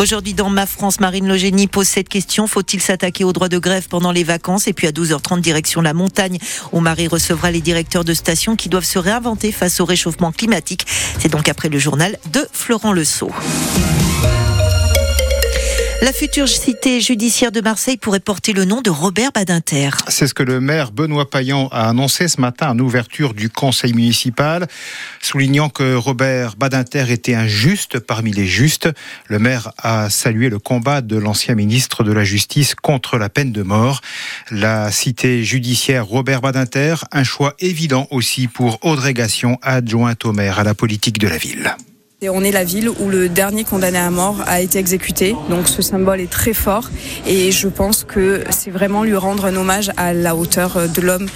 Aujourd'hui, dans Ma France, Marine Logénie pose cette question. Faut-il s'attaquer aux droits de grève pendant les vacances Et puis à 12h30, direction la montagne, où Marie recevra les directeurs de stations qui doivent se réinventer face au réchauffement climatique. C'est donc après le journal de Florent Le Sceau. La future cité judiciaire de Marseille pourrait porter le nom de Robert Badinter. C'est ce que le maire Benoît Payan a annoncé ce matin en ouverture du conseil municipal, soulignant que Robert Badinter était injuste parmi les justes. Le maire a salué le combat de l'ancien ministre de la Justice contre la peine de mort. La cité judiciaire Robert Badinter, un choix évident aussi pour Audrey Gassion, adjointe au maire à la politique de la ville. Et on est la ville où le dernier condamné à mort a été exécuté, donc ce symbole est très fort. Et je pense que c'est vraiment lui rendre un hommage à la hauteur de l'homme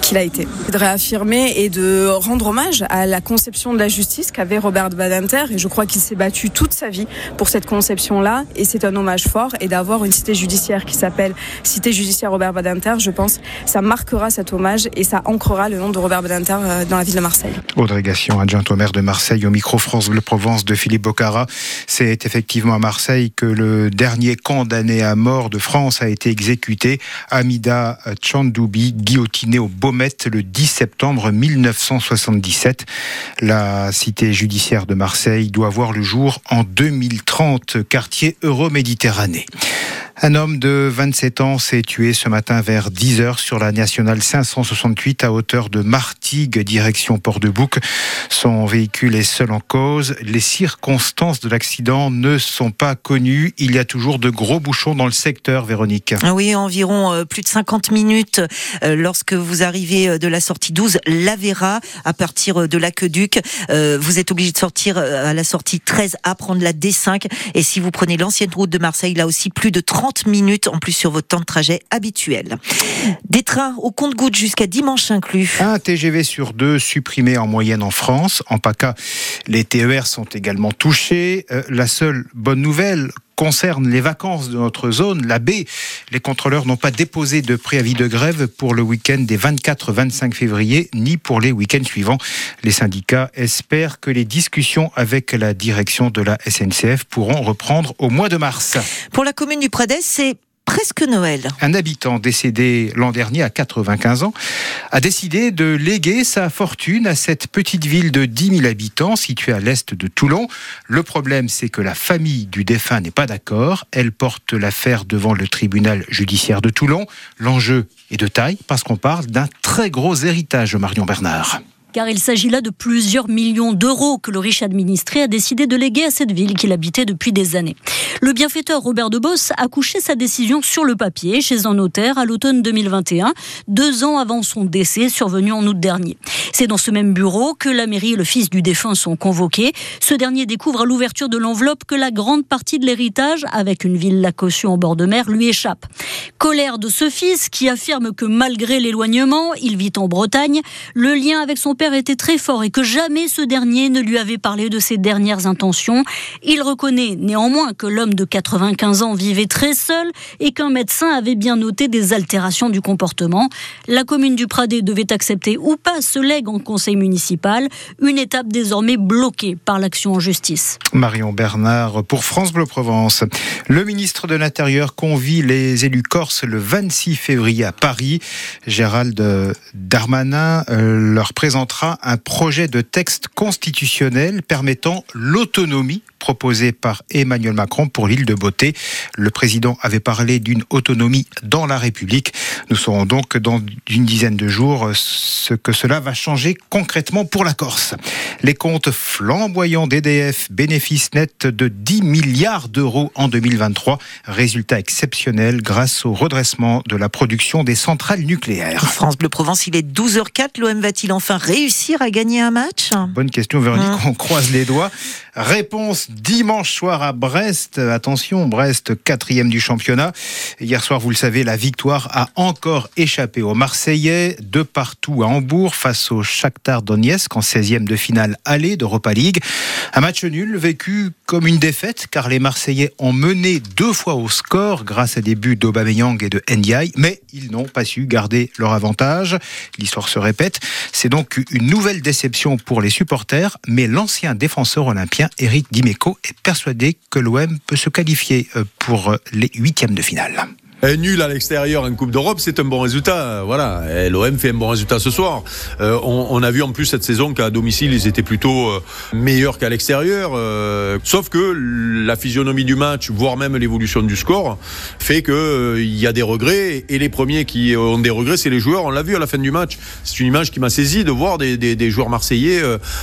qu'il a été. De réaffirmer et de rendre hommage à la conception de la justice qu'avait Robert Badinter. Et je crois qu'il s'est battu toute sa vie pour cette conception-là. Et c'est un hommage fort. Et d'avoir une cité judiciaire qui s'appelle Cité judiciaire Robert Badinter, je pense ça marquera cet hommage et ça ancrera le nom de Robert Badinter euh, dans la ville de Marseille. Audrey Gassion, adjointe au maire de Marseille au micro France Bleu Provence de Philippe Bocara. C'est effectivement à Marseille que le dernier condamné à mort de France a été exécuté, Amida Chandoubi, guillotiné au Baumette le 10 septembre 1977. La cité judiciaire de Marseille doit voir le jour en 2030, quartier Euroméditerranée. Un homme de 27 ans s'est tué ce matin vers 10h sur la nationale 568 à hauteur de Martigues, direction Port-de-Bouc. Son véhicule est seul en cause. Les circonstances de l'accident ne sont pas connues. Il y a toujours de gros bouchons dans le secteur, Véronique. Ah oui, environ euh, plus de 50 minutes euh, lorsque vous arrivez euh, de la sortie 12, Lavera, à partir de l'Aqueduc. Vous êtes obligé de sortir à la sortie 13 à prendre la D5. Et si vous prenez l'ancienne route de Marseille, là aussi plus de 30 minutes en plus sur votre temps de trajet habituel. Des trains au compte-gouttes jusqu'à dimanche inclus. Un TGV sur deux supprimé en moyenne en France. En PACA, les TER sont également touchés. la seule bonne nouvelle concerne les vacances de notre zone, la baie, les contrôleurs n'ont pas déposé de préavis de grève pour le week-end des 24-25 février, ni pour les week-ends suivants. Les syndicats espèrent que les discussions avec la direction de la SNCF pourront reprendre au mois de mars. Pour la commune du Pradès, c'est presque Noël. Un habitant décédé l'an dernier à 95 ans a décidé de léguer sa fortune à cette petite ville de 10 000 habitants située à l'est de Toulon. Le problème, c'est que la famille du défunt n'est pas d'accord. Elle porte l'affaire devant le tribunal judiciaire de Toulon. L'enjeu est de taille parce qu'on parle d'un très gros héritage, Marion Bernard car il s'agit là de plusieurs millions d'euros que le riche administré a décidé de léguer à cette ville qu'il habitait depuis des années. Le bienfaiteur Robert de Boss a couché sa décision sur le papier chez un notaire à l'automne 2021, deux ans avant son décès survenu en août dernier. C'est dans ce même bureau que la mairie et le fils du défunt sont convoqués. Ce dernier découvre à l'ouverture de l'enveloppe que la grande partie de l'héritage, avec une villa caution en bord de mer, lui échappe. Colère de ce fils qui affirme que malgré l'éloignement, il vit en Bretagne, le lien avec son père était très fort et que jamais ce dernier ne lui avait parlé de ses dernières intentions. Il reconnaît néanmoins que l'homme de 95 ans vivait très seul et qu'un médecin avait bien noté des altérations du comportement. La commune du Pradé devait accepter ou pas ce legs conseil municipal, une étape désormais bloquée par l'action en justice. Marion Bernard pour France Bleu Provence. Le ministre de l'Intérieur convie les élus corses le 26 février à Paris. Gérald Darmanin euh, leur présentera un projet de texte constitutionnel permettant l'autonomie proposée par Emmanuel Macron pour l'île de Beauté. Le président avait parlé d'une autonomie dans la République. Nous saurons donc dans une dizaine de jours ce que cela va changer concrètement pour la Corse. Les comptes flamboyants d'EDF, bénéfices nets de 10 milliards d'euros en 2023, résultat exceptionnel grâce au redressement de la production des centrales nucléaires. France Bleu Provence, il est 12h04. L'OM va-t-il enfin réussir à gagner un match? Bonne question, Véronique. Hein On croise les doigts. Réponse dimanche soir à Brest. Attention, Brest, quatrième du championnat. Hier soir, vous le savez, la victoire a encore échappé aux Marseillais, de partout à Hambourg, face au Shakhtar Donetsk en 16e de finale aller d'Europa League. Un match nul vécu comme une défaite, car les Marseillais ont mené deux fois au score grâce à des buts d'Aubameyang et de Ndiaye, mais ils n'ont pas su garder leur avantage. L'histoire se répète. C'est donc une nouvelle déception pour les supporters, mais l'ancien défenseur olympien Eric Dimeco est persuadé que l'OM peut se qualifier euh, pour les huitièmes de finale. Un nul à l'extérieur en Coupe d'Europe, c'est un bon résultat. Voilà, l'OM fait un bon résultat ce soir. Euh, on, on, a vu en plus cette saison qu'à domicile, ils étaient plutôt euh, meilleurs qu'à l'extérieur. Euh, sauf que la physionomie du match, voire même l'évolution du score, fait que euh, il y a des regrets. Et les premiers qui ont des regrets, c'est les joueurs. On l'a vu à la fin du match. C'est une image qui m'a saisi de voir des, des, des joueurs marseillais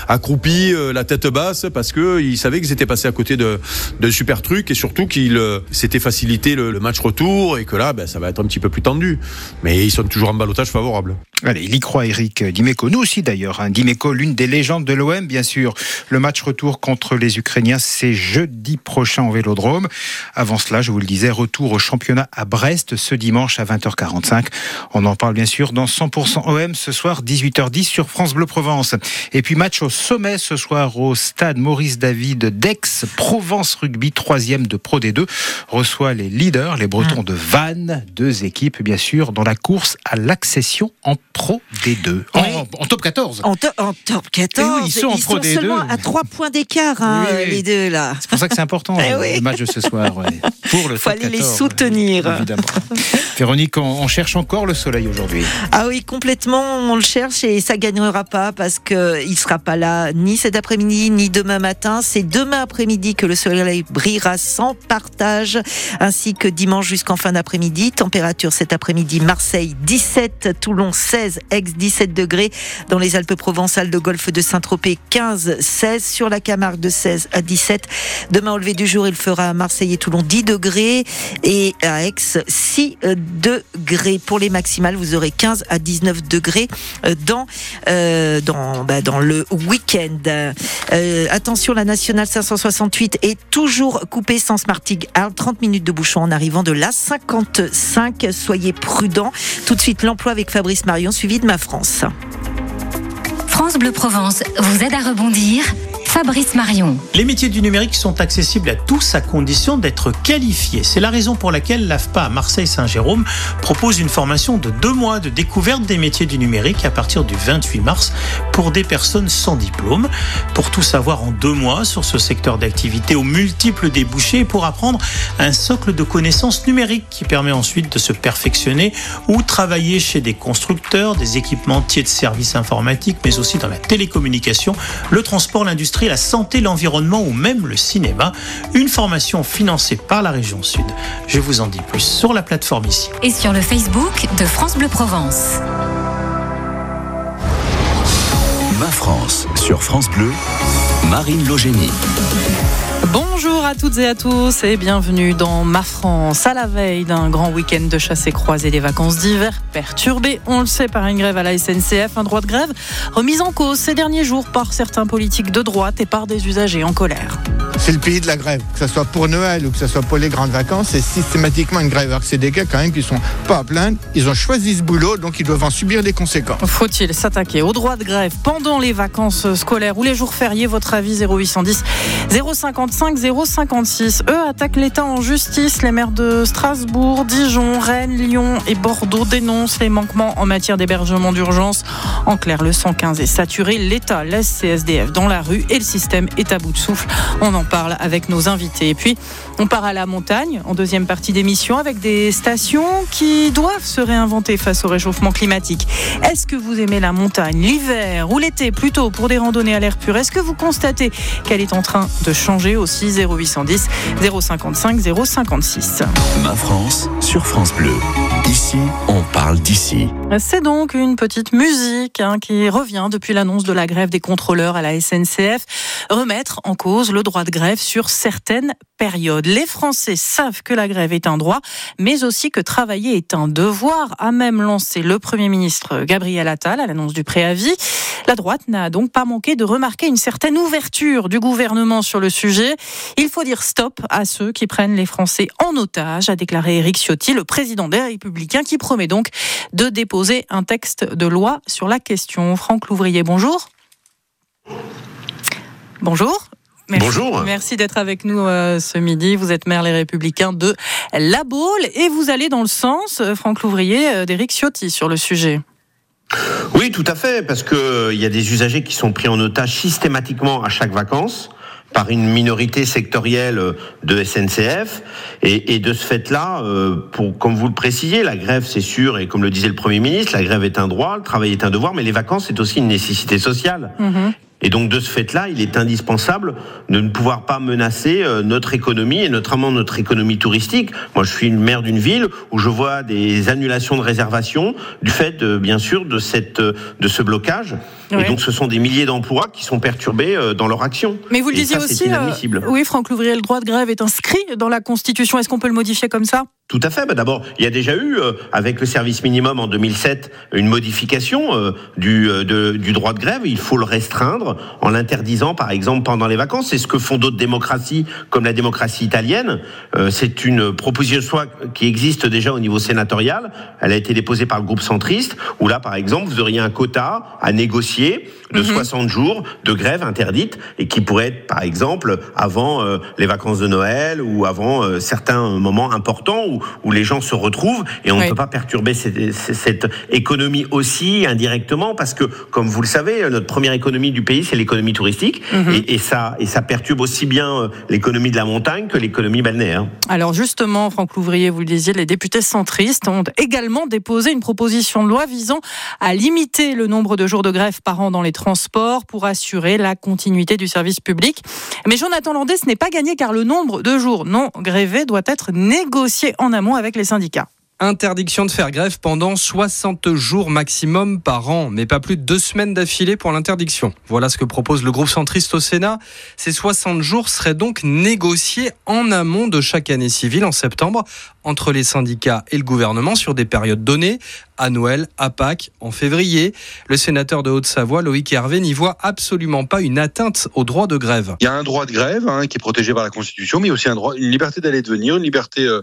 accroupis, la tête basse, parce que ils savaient qu'ils étaient passés à côté de, de super trucs et surtout qu'ils s'étaient facilité le, le match retour et que là, ben, ça va être un petit peu plus tendu. Mais ils sont toujours en balotage favorable. Allez, il y croit Eric Dimeco. Nous aussi d'ailleurs. Hein. Dimeco, l'une des légendes de l'OM, bien sûr. Le match retour contre les Ukrainiens, c'est jeudi prochain au Vélodrome. Avant cela, je vous le disais, retour au championnat à Brest ce dimanche à 20h45. On en parle bien sûr dans 100% OM ce soir, 18h10 sur France Bleu Provence. Et puis match au sommet ce soir au stade Maurice David d'Aix. Provence Rugby, troisième de Pro D2, reçoit les leaders, les Bretons de Vannes. Deux équipes, bien sûr, dans la course à l'accession en Pro D2. En, en top 14. En, to en top 14. Oui, ils sont en Pro D2. seulement à 3 points d'écart, hein, Oui, les deux là. C'est pour ça que c'est important Eh oui. le match de ce soir. ouais. Pour le Faut top aller les 14, soutenir. euh, Évidemment. Véronique, on, on cherche encore le soleil aujourd'hui. Ah oui, complètement, on le cherche et ça gagnera pas parce que il sera pas là ni cet après-midi ni demain matin. C'est demain après-midi que le soleil brillera sans partage, ainsi que dimanche jusqu'en fin d'après-midi. Température cet après-midi Marseille 17, Toulon 16, Aix 17 degrés, dans les Alpes-Provençales de Golfe de Saint-Tropez 15, 16 sur la Camargue de 16 à 17. Demain au lever du jour, il fera à Marseille et Toulon 10 degrés et à Aix 6 degrés. Pour les maximales, vous aurez 15 à 19 degrés euh, dans, euh, dans, bah, dans le week-end. Euh, attention, la nationale 568 est toujours coupée sans Smartig. 30 minutes de bouchon en arrivant de la 55. Soyez prudents. Tout de suite, l'emploi avec Fabrice Marion, suivi de ma France. France Bleu Provence vous aide à rebondir. Fabrice Marion. Les métiers du numérique sont accessibles à tous à condition d'être qualifiés. C'est la raison pour laquelle l'AFPA à Marseille-Saint-Jérôme propose une formation de deux mois de découverte des métiers du numérique à partir du 28 mars pour des personnes sans diplôme. Pour tout savoir en deux mois sur ce secteur d'activité aux multiples débouchés et pour apprendre un socle de connaissances numériques qui permet ensuite de se perfectionner ou travailler chez des constructeurs, des équipementiers de services informatiques, mais aussi dans la télécommunication, le transport, l'industrie, la santé, l'environnement ou même le cinéma. Une formation financée par la région Sud. Je vous en dis plus sur la plateforme ici. Et sur le Facebook de France Bleu Provence. Ma France sur France Bleu, Marine Logénie. Bonjour à toutes et à tous et bienvenue dans Ma France à la veille d'un grand week-end de chasse et croisée des vacances d'hiver perturbé, on le sait, par une grève à la SNCF, un droit de grève remis en cause ces derniers jours par certains politiques de droite et par des usagers en colère. C'est le pays de la grève, que ce soit pour Noël ou que ce soit pour les grandes vacances, c'est systématiquement une grève. Alors c'est des gars quand même qui sont pas à plaindre, ils ont choisi ce boulot, donc ils doivent en subir les conséquences. Faut-il s'attaquer au droit de grève pendant les vacances scolaires ou les jours fériés? Votre avis 0810 055 056. Eux attaquent l'État en justice. Les maires de Strasbourg, Dijon, Rennes, Lyon et Bordeaux dénoncent les manquements en matière d'hébergement d'urgence. En clair, le 115 est saturé. L'État laisse CSDF dans la rue et le système est à bout de souffle. On en parle avec nos invités. Et puis, on part à la montagne en deuxième partie d'émission avec des stations qui doivent se réinventer face au réchauffement climatique. Est-ce que vous aimez la montagne l'hiver ou l'été plutôt pour des randonnées à l'air pur? Est-ce que vous constatez qu'elle est en train de changer aussi? 0810 055 056 Ma France sur France Bleu. Ici, on parle d'ici. C'est donc une petite musique hein, qui revient depuis l'annonce de la grève des contrôleurs à la SNCF, remettre en cause le droit de grève sur certaines Les Français savent que la grève est un droit, mais aussi que travailler est un devoir, a même lancé le Premier ministre Gabriel Attal à l'annonce du préavis. La droite n'a donc pas manqué de remarquer une certaine ouverture du gouvernement sur le sujet. Il faut dire stop à ceux qui prennent les Français en otage, a déclaré Éric Ciotti, le président des Républicains, qui promet donc de déposer un texte de loi sur la question. Franck Louvrier, bonjour. Bonjour. Merci, Bonjour. Merci d'être avec nous euh, ce midi. Vous êtes maire Les Républicains de La Baule et vous allez dans le sens, euh, Franck Louvrier, euh, d'Éric Ciotti sur le sujet. Oui, tout à fait, parce que il y a des usagers qui sont pris en otage systématiquement à chaque vacances. par une minorité sectorielle de SNCF. Et, et de ce fait-là, pour, comme vous le précisiez, la grève, c'est sûr, et comme le disait le Premier ministre, la grève est un droit, le travail est un devoir, mais les vacances, c'est aussi une nécessité sociale. Et donc de ce fait-là, il est indispensable de ne pouvoir pas menacer euh, notre économie et notamment notre économie touristique. Moi, je suis maire d'une ville où je vois des annulations de réservations du fait, bien sûr, de cette de ce blocage. Et donc, ce sont des milliers d'emplois qui sont perturbés euh, dans leur action. Mais vous le Et disiez ça, aussi, euh, oui, Franck Louvrier, le droit de grève est inscrit dans la Constitution. Est-ce qu'on peut le modifier comme ça? Tout à fait. Bah, D'abord, il y a déjà eu, euh, avec le service minimum en 2007, une modification euh, du, euh, de- du droit de grève. Il faut le restreindre en l'interdisant, par exemple, pendant les vacances. C'est ce que font d'autres démocraties, comme la démocratie italienne. Euh, C'est une proposition de loi qui existe déjà au niveau sénatorial. Elle a été déposée par le groupe centriste, où là, par exemple, vous auriez un quota à négocier de 60 jours de grève interdite et qui pourrait être, par exemple, avant euh, les vacances de Noël ou avant euh, certains moments importants où, où les gens se retrouvent et on Oui. ne peut pas perturber cette, cette économie aussi indirectement parce que, comme vous le savez, notre première économie du pays, c'est l'économie touristique et, et ça, et ça perturbe aussi bien euh, l'économie de la montagne que l'économie balnéaire. Alors justement, Franck Louvrier, vous le disiez, les députés centristes ont également déposé une proposition de loi visant à limiter le nombre de jours de grève par an dans les transports pour assurer la continuité du service public. Mais Jonathan Landais, ce n'est pas gagné car le nombre de jours non grévés doit être négocié en amont avec les syndicats. Interdiction de faire grève pendant 60 jours maximum par an, mais pas plus de deux semaines d'affilée pour l'interdiction. Voilà ce que propose le groupe centriste au Sénat. Ces 60 jours seraient donc négociés en amont de chaque année civile en septembre entre les syndicats et le gouvernement sur des périodes données, à Noël, à Pâques, en février. Le sénateur de Haute-Savoie, Loïc Hervé, n'y voit absolument pas une atteinte au droit de grève. Il y a un droit de grève hein, qui est protégé par la Constitution, mais aussi un droit, une liberté d'aller et de venir, une liberté euh,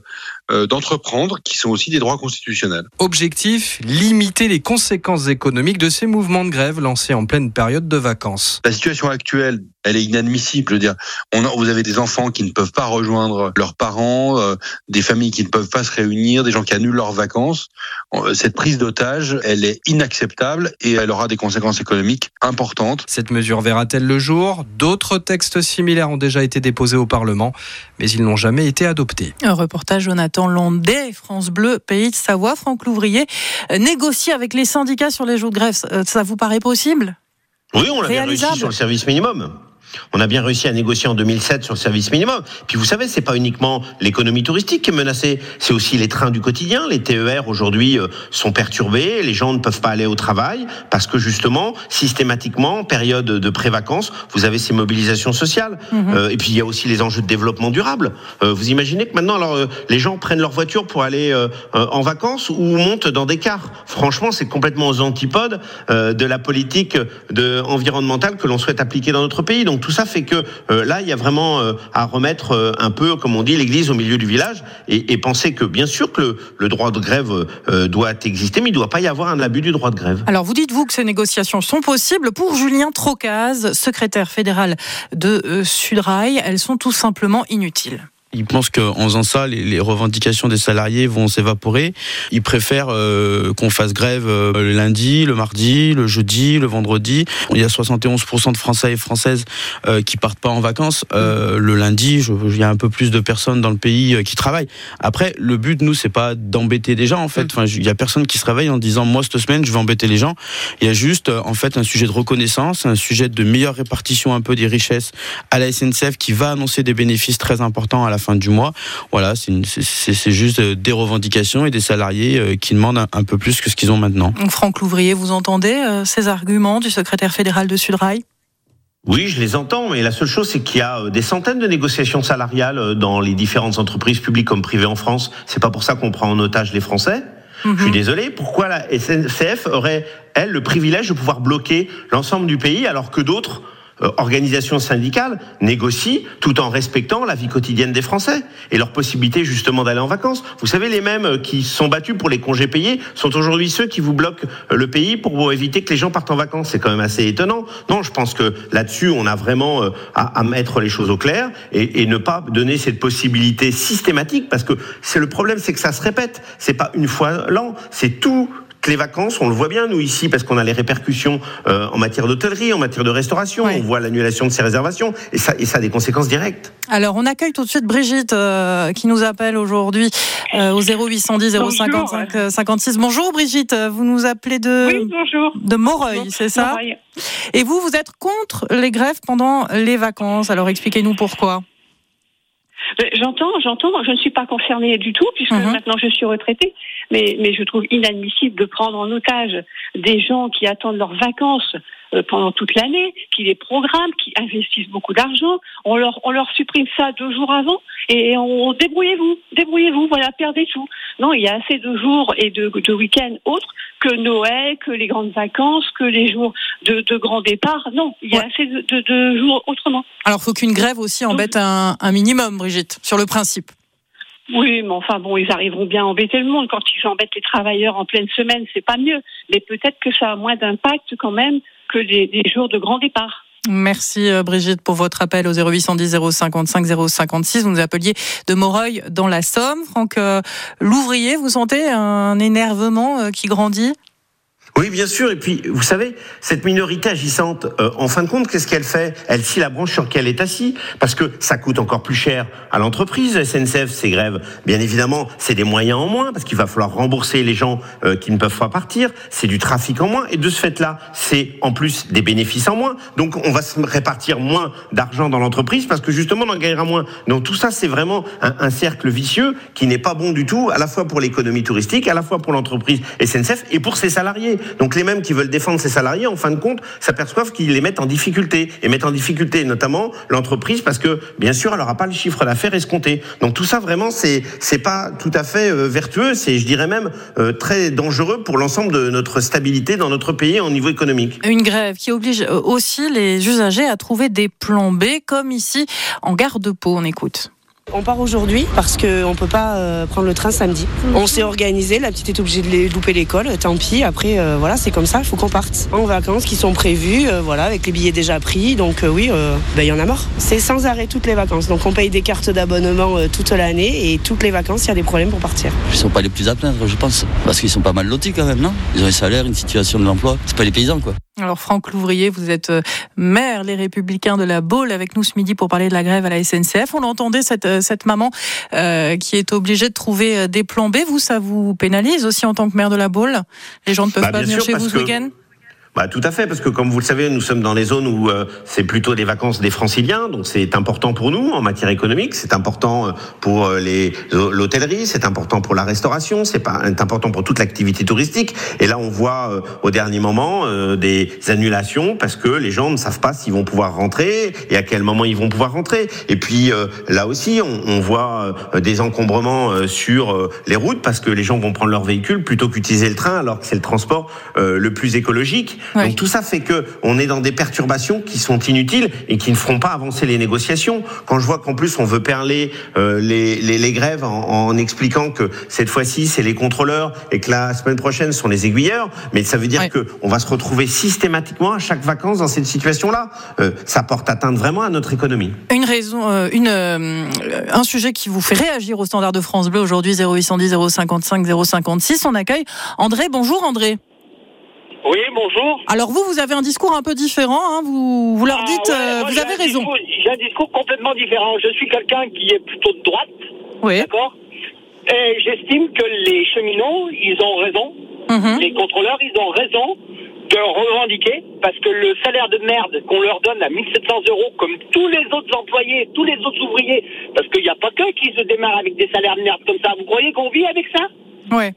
euh, d'entreprendre, qui sont aussi des droits constitutionnels. Objectif, limiter les conséquences économiques de ces mouvements de grève lancés en pleine période de vacances. La situation actuelle, elle est inadmissible. Je veux dire, on a, vous avez des enfants qui ne peuvent pas rejoindre leurs parents, euh, des familles qui ne peuvent pas se réunir, des gens qui annulent leurs vacances. Euh, Cette prise d'otage, elle est inacceptable et elle aura des conséquences économiques importantes. Cette mesure verra-t-elle le jour? D'autres textes similaires ont déjà été déposés au Parlement, mais ils n'ont jamais été adoptés. Un reportage Jonathan Landais, France Bleu, Pays de Savoie, Franck Louvrier. Euh, Négocier avec les syndicats sur les jours de grève, ça- vous paraît possible? Oui, on l'a bien Réalisable. réussi sur le service minimum. On a bien réussi à négocier en 2007 sur le service minimum. Puis vous savez, c'est pas uniquement l'économie touristique qui est menacée, c'est aussi les trains du quotidien. Les TER aujourd'hui euh, sont perturbés, les gens ne peuvent pas aller au travail parce que justement, systématiquement, en période de pré-vacances, vous avez ces mobilisations sociales. Euh, et puis il y a aussi les enjeux de développement durable. Euh, vous imaginez que maintenant, alors euh, les gens prennent leur voiture pour aller en vacances ou montent dans des cars. Franchement, c'est complètement aux antipodes de la politique de, environnementale que l'on souhaite appliquer dans notre pays. Donc tout ça fait que euh, là, il y a vraiment euh, à remettre euh, un peu, comme on dit, l'église au milieu du village et, penser que bien sûr que le, le droit de grève doit exister, mais il ne doit pas y avoir un abus du droit de grève. Alors, vous dites-vous que ces négociations sont possibles pour Julien Trocaz, secrétaire fédéral de Sudrail. Elles sont tout simplement inutiles. Ils pensent qu'en faisant ça, les, les revendications des salariés vont s'évaporer. Ils préfèrent euh, qu'on fasse grève euh, le lundi, le mardi, le jeudi, le vendredi. Il y a 71% de Français et Françaises euh, qui partent pas en vacances. Euh, le lundi, je- il y a un peu plus de personnes dans le pays qui travaillent. Après, le but, nous, c'est pas d'embêter des gens, en fait. Enfin, il y a personne qui se réveille en disant, moi, cette semaine, je vais embêter les gens. Il y a juste, en fait, un sujet de reconnaissance, un sujet de meilleure répartition un peu des richesses à la SNCF qui va annoncer des bénéfices très importants à la fin du mois. Voilà, c'est juste euh, des revendications et des salariés euh, qui demandent un, un peu plus que ce qu'ils ont maintenant. Franck Louvrier, vous entendez euh, ces arguments du secrétaire fédéral de Sudrail Oui, je les entends, mais la seule chose, c'est qu'il y a des centaines de négociations salariales dans les différentes entreprises publiques comme privées en France. C'est pas pour ça qu'on prend en otage les Français. Je suis désolé. Pourquoi la SNCF aurait, elle, le privilège de pouvoir bloquer l'ensemble du pays alors que d'autres organisations syndicales négocient tout en respectant la vie quotidienne des Français et leur possibilité justement d'aller en vacances. Vous savez, les mêmes euh, qui sont battus pour les congés payés sont aujourd'hui ceux qui vous bloquent euh, le pays pour éviter que les gens partent en vacances. C'est quand même assez étonnant. Non, je pense que là-dessus, on a vraiment euh, à, à mettre les choses au clair et, et ne pas donner cette possibilité systématique parce que c'est le problème, c'est que ça se répète. C'est pas une fois l'an, c'est tout que les vacances, on le voit bien nous ici, parce qu'on a les répercussions euh, en matière d'hôtellerie, en matière de restauration, on voit l'annulation de ces réservations, et ça, et ça a des conséquences directes. Alors, on accueille tout de suite Brigitte euh, qui nous appelle aujourd'hui euh, au 0810 055 56. Bonjour Brigitte, vous nous appelez de, oui, bonjour. de Moreuil, c'est ça Et vous, vous êtes contre les grèves pendant les vacances. Alors, expliquez-nous pourquoi. J'entends, j'entends. Je ne suis pas concernée du tout puisque mhm. maintenant je suis retraitée. Mais, mais je trouve inadmissible de prendre en otage des gens qui attendent leurs vacances euh, pendant toute l'année, qui les programment, qui investissent beaucoup d'argent. On leur, on leur supprime ça deux jours avant et on débrouillez-vous, débrouillez-vous, voilà, perdez tout. Non, il y a assez de jours et de, de week-ends autres que Noël, que les grandes vacances, que les jours de, de grand départ. Non, il y a assez de, de, jours autrement. Alors, faut qu'une grève aussi embête un, un minimum, Brigitte, sur le principe. Oui, mais enfin bon, ils arriveront bien à embêter le monde. Quand ils embêtent les travailleurs en pleine semaine, c'est pas mieux. Mais peut-être que ça a moins d'impact quand même que des, jours de grand départ. Merci euh, Brigitte pour votre appel au 0810 055 056. Vous nous appeliez de Moreuil dans la Somme. Franck euh, Louvrier, vous sentez un énervement euh, qui grandit? Oui, bien sûr. Et puis, vous savez, cette minorité agissante, euh, en fin de compte, qu'est-ce qu'elle fait? Elle scie la branche sur laquelle elle est assise, parce que ça coûte encore plus cher à l'entreprise. SNCF, ces grèves, bien évidemment, c'est des moyens en moins, parce qu'il va falloir rembourser les gens euh, qui ne peuvent pas partir. C'est du trafic en moins, et de ce fait-là, c'est en plus des bénéfices en moins. Donc, on va se répartir moins d'argent dans l'entreprise, parce que justement, on en gagnera moins. Donc, tout ça, c'est vraiment un, un cercle vicieux qui n'est pas bon du tout, à la fois pour l'économie touristique, à la fois pour l'entreprise SNCF et pour ses salariés. Donc les mêmes qui veulent défendre ces salariés, en fin de compte, s'aperçoivent qu'ils les mettent en difficulté et mettent en difficulté notamment l'entreprise parce que bien sûr elle n'aura pas le chiffre d'affaires escompté. Donc tout ça vraiment c'est c'est pas tout à fait euh, vertueux, c'est je dirais même euh, très dangereux pour l'ensemble de notre stabilité dans notre pays au niveau économique. Une grève qui oblige euh, aussi les usagers à trouver des plans B comme ici en gare de Pau. On écoute. On part aujourd'hui parce qu'on ne peut pas euh, prendre le train samedi. On s'est organisé, la petite est obligée de louper l'école, tant pis. Après, euh, voilà, c'est comme ça, il faut qu'on parte. En vacances qui sont prévues, euh, voilà, avec les billets déjà pris. Donc oui, ben, il y en a mort. C'est sans arrêt toutes les vacances. Donc on paye des cartes d'abonnement toute l'année et toutes les vacances, il y a des problèmes pour partir. Ils ne sont pas les plus à plaindre, je pense. Parce qu'ils sont pas mal lotis quand même, non? Ils ont un salaire, une situation de l'emploi. C'est pas les paysans, quoi. Alors Franck Louvrier, vous êtes euh, maire Les Républicains de la Baule avec nous ce midi pour parler de la grève à la SNCF. On entendait cette, euh, cette maman euh, qui est obligée de trouver des plans B. Vous, ça vous pénalise aussi en tant que maire de la Baule? Les gens ne peuvent bah, pas venir chez vous ce week-end? Bah, tout à fait, parce que comme vous le savez, nous sommes dans les zones où euh, c'est plutôt des vacances des franciliens, donc c'est important pour nous en matière économique, c'est important euh, pour euh, l'hôtellerie, c'est important pour la restauration, c'est pas important pour toute l'activité touristique. Et là, on voit au dernier moment des annulations parce que les gens ne savent pas s'ils vont pouvoir rentrer et à quel moment ils vont pouvoir rentrer. Et puis là aussi, on, on voit des encombrements sur les routes parce que les gens vont prendre leur véhicule plutôt qu'utiliser le train, alors que c'est le transport le plus écologique. Donc tout ça fait que on est dans des perturbations qui sont inutiles et qui ne feront pas avancer les négociations. Quand je vois qu'en plus on veut perler euh, les, les, les, grèves en, en, expliquant que cette fois-ci c'est les contrôleurs et que la semaine prochaine ce sont les aiguilleurs, mais ça veut dire que on va se retrouver systématiquement à chaque vacances dans cette situation-là. Euh, ça porte atteinte vraiment à notre économie. Une raison, euh, une, euh, un sujet qui vous fait réagir au standard de France Bleu aujourd'hui 0810 055 056. On accueille André. Bonjour André. Oui, bonjour. Alors vous, vous avez un discours un peu différent. Hein. vous, vous leur ah dites, euh, vous avez raison. J'ai un discours complètement différent. Je suis quelqu'un qui est plutôt de droite. Oui. D'accord? Et j'estime que les cheminots, ils ont raison. Mhm. Les contrôleurs, ils ont raison de revendiquer parce que le salaire de merde qu'on leur donne à 1700 euros, comme tous les autres employés, tous les autres ouvriers, parce qu'il n'y a pas que qui se démarrent avec des salaires de merde comme ça. Vous croyez qu'on vit avec ça? Ouais.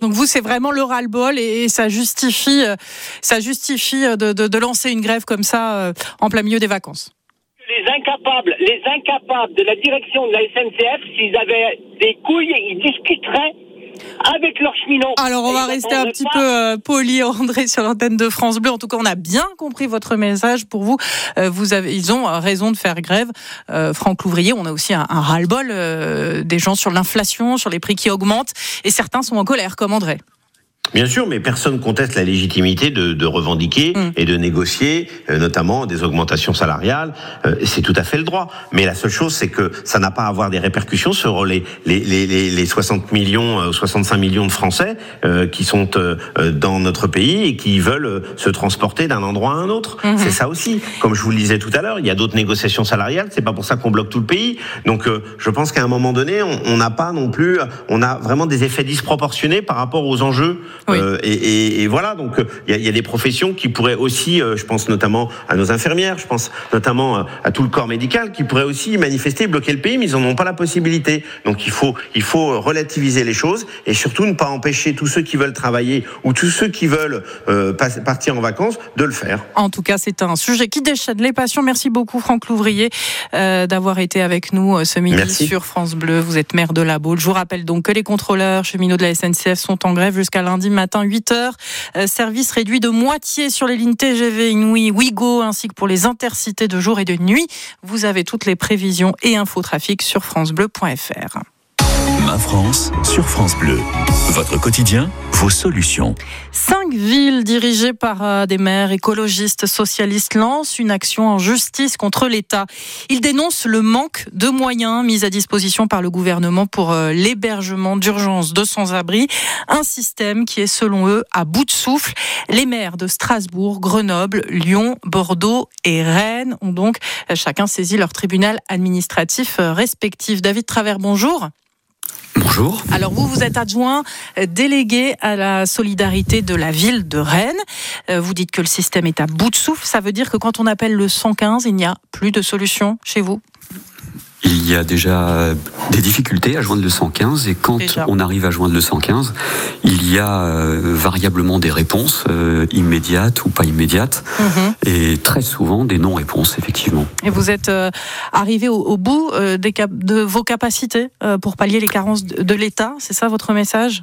Donc vous, c'est vraiment le ras-le-bol et, ça justifie, euh, ça justifie euh, de, lancer une grève comme ça euh, en plein milieu des vacances. Les incapables, les incapables de la direction de la SNCF, s'ils avaient des couilles, ils discuteraient avec leurs cheminots. Alors, on va rester un petit peu euh, poli, André, sur l'antenne de France Bleu. En tout cas, on a bien compris votre message pour vous. Euh, vous avez, ils ont raison de faire grève. Euh, Franck Louvrier, on a aussi un, ras-le-bol des gens sur l'inflation, sur les prix qui augmentent. Et certains sont en colère, comme André. Bien sûr, mais personne conteste la légitimité de, de revendiquer mm. et de négocier, euh, notamment des augmentations salariales. Euh, c'est tout à fait le droit. Mais la seule chose, c'est que ça n'a pas à avoir des répercussions sur les, les, les, les 60 millions, 65 euh, millions de Français qui sont dans notre pays et qui veulent se transporter d'un endroit à un autre. Mm-hmm. C'est ça aussi. Comme je vous le disais tout à l'heure, il y a d'autres négociations salariales. C'est pas pour ça qu'on bloque tout le pays. Donc, je pense qu'à un moment donné, on n'a pas non plus, on a vraiment des effets disproportionnés par rapport aux enjeux euh, et, et, et, voilà, donc il y, y, a des professions qui pourraient aussi, euh, je pense notamment à nos infirmières, je pense notamment euh, à tout le corps médical, qui pourraient aussi manifester, bloquer le pays, mais ils n'en ont pas la possibilité. Donc il faut, il faut relativiser les choses et surtout ne pas empêcher tous ceux qui veulent travailler ou tous ceux qui veulent euh, partir en vacances de le faire. En tout cas, c'est un sujet qui déchaîne les passions. Merci beaucoup Franck Louvrier euh, d'avoir été avec nous ce midi Merci. sur France Bleu. Vous êtes maire de la Baule. Je vous rappelle donc que les contrôleurs cheminots de la SNCF sont en grève jusqu'à lundi matin 8 h euh, service réduit de moitié sur les lignes TGV Inouï, Ouigo, ainsi que pour les intercités de jour et de nuit. Vous avez toutes les prévisions et infos trafic sur francebleu.fr. Ma France sur France Bleu. Votre quotidien, vos solutions. Cinq villes dirigées par euh, des maires écologistes socialistes lancent une action en justice contre l'État. Ils dénoncent le manque de moyens mis à disposition par le gouvernement pour euh, l'hébergement d'urgence de sans-abri, un système qui est selon eux à bout de souffle. Les maires de Strasbourg, Grenoble, Lyon, Bordeaux et Rennes ont donc euh, chacun saisi leur tribunal administratif respectif. David Travers, bonjour. Bonjour. Alors vous, vous êtes adjoint euh, délégué à la solidarité de la ville de Rennes. Euh, vous dites que le système est à bout de souffle. Ça veut dire que quand on appelle le 115, il n'y a plus de solution chez vous? Il y a déjà des difficultés à joindre le 115 et quand déjà. on arrive à joindre le 115, il y a euh, variablement des réponses euh, immédiates ou pas immédiates mm -hmm. et très souvent des non-réponses effectivement. Et vous êtes euh, arrivé au, au bout euh, des cap de vos capacités euh, pour pallier les carences de, de l'État, c'est ça votre message?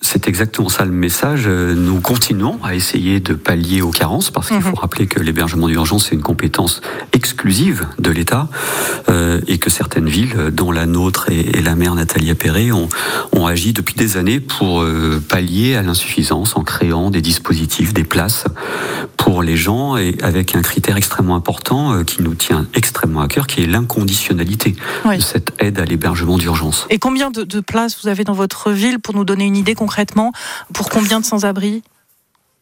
C'est exactement ça le message. Nous continuons à essayer de pallier aux carences parce qu'il faut rappeler que l'hébergement d'urgence est une compétence exclusive de l'État euh, et que certaines villes, dont la nôtre et, et la maire Nathalie Perret, ont, ont, agi depuis des années pour euh, pallier à l'insuffisance en créant des dispositifs, des places pour les gens et avec un critère extrêmement important euh, qui nous tient extrêmement à cœur, qui est l'inconditionnalité oui. de cette aide à l'hébergement d'urgence. Et combien de, de places vous avez dans votre ville pour nous donner une idée concrètement pour combien de sans-abri?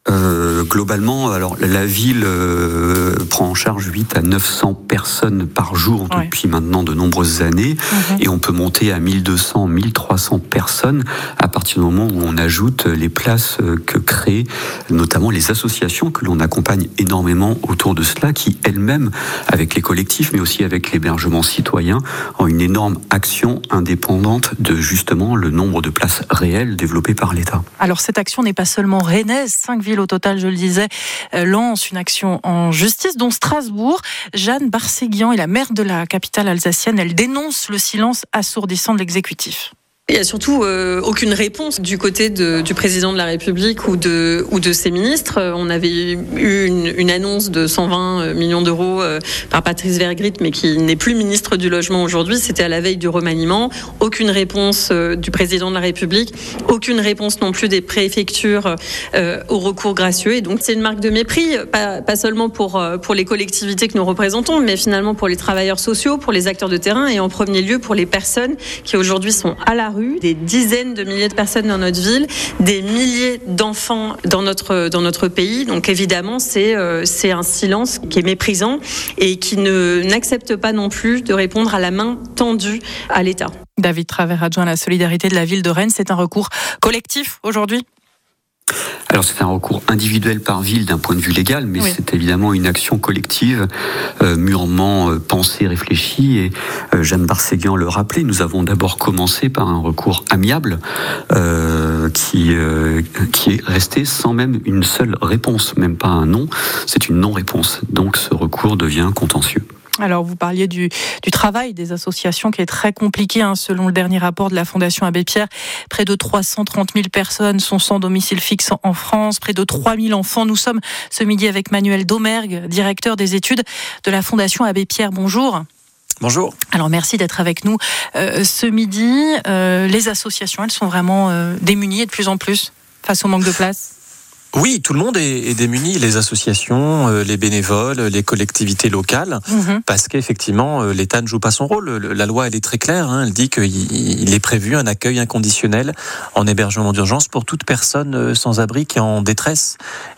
Euh, globalement, alors la ville euh, prend en charge 8 à 900 personnes par jour Ouais. depuis maintenant de nombreuses années Mhm. et on peut monter à 1200, 1300 personnes à partir du moment où on ajoute les places euh, que créent notamment les associations que l'on accompagne énormément autour de cela qui elles-mêmes avec les collectifs mais aussi avec l'hébergement citoyen ont une énorme action indépendante de justement le nombre de places réelles développées par l'État. Alors cette action n'est pas seulement rennaise, cinq villes au total, je le disais, euh, lancent une action en justice, dont Strasbourg. Jeanne Barséguian est la maire de la capitale alsacienne. Elle dénonce le silence assourdissant de l'exécutif. Il n'y a surtout euh, aucune réponse du côté de, du président de la République ou de, ou de ses ministres. Euh, On avait eu une, une annonce de 120 millions d'euros euh, par Patrice Vergrit, mais qui n'est plus ministre du Logement aujourd'hui. C'était à la veille du remaniement. Aucune réponse euh, du président de la République, aucune réponse non plus des préfectures euh, au recours gracieux. Et donc c'est une marque de mépris, pas, pas seulement pour, euh, pour les collectivités que nous représentons, mais finalement pour les travailleurs sociaux, pour les acteurs de terrain et en premier lieu pour les personnes qui aujourd'hui sont à la des dizaines de milliers de personnes dans notre ville, des milliers d'enfants dans notre, dans notre pays. Donc évidemment, c'est euh, un silence qui est méprisant et qui n'accepte pas non plus de répondre à la main tendue à l'État. David Travers, adjoint à la solidarité de la ville de Rennes, c'est un recours collectif aujourd'hui alors c'est un recours individuel par ville d'un point de vue légal, mais Oui. c'est évidemment une action collective euh, mûrement euh, pensée, réfléchie. Et euh, Jeanne Barséguian le rappelait, nous avons d'abord commencé par un recours amiable qui, qui est resté sans même une seule réponse, même pas un non, c'est une non-réponse. Donc ce recours devient contentieux. Alors, vous parliez du, du, travail des associations qui est très compliqué. Hein, selon le dernier rapport de la Fondation Abbé Pierre, près de 330 000 personnes sont sans domicile fixe en France, près de 3 000 enfants. Nous sommes ce midi avec Manuel Domergue, directeur des études de la Fondation Abbé Pierre. Bonjour. Bonjour. Alors merci d'être avec nous euh, ce midi. Euh, les associations, elles sont vraiment euh, démunies et de plus en plus. face au manque de place? Oui, tout le monde est, démuni, les associations, euh, les bénévoles, les collectivités locales, mhm. parce qu'effectivement, euh, l'État ne joue pas son rôle. La loi, elle est très claire, hein. elle dit qu'il est prévu un accueil inconditionnel en hébergement d'urgence pour toute personne euh, sans abri qui est en détresse.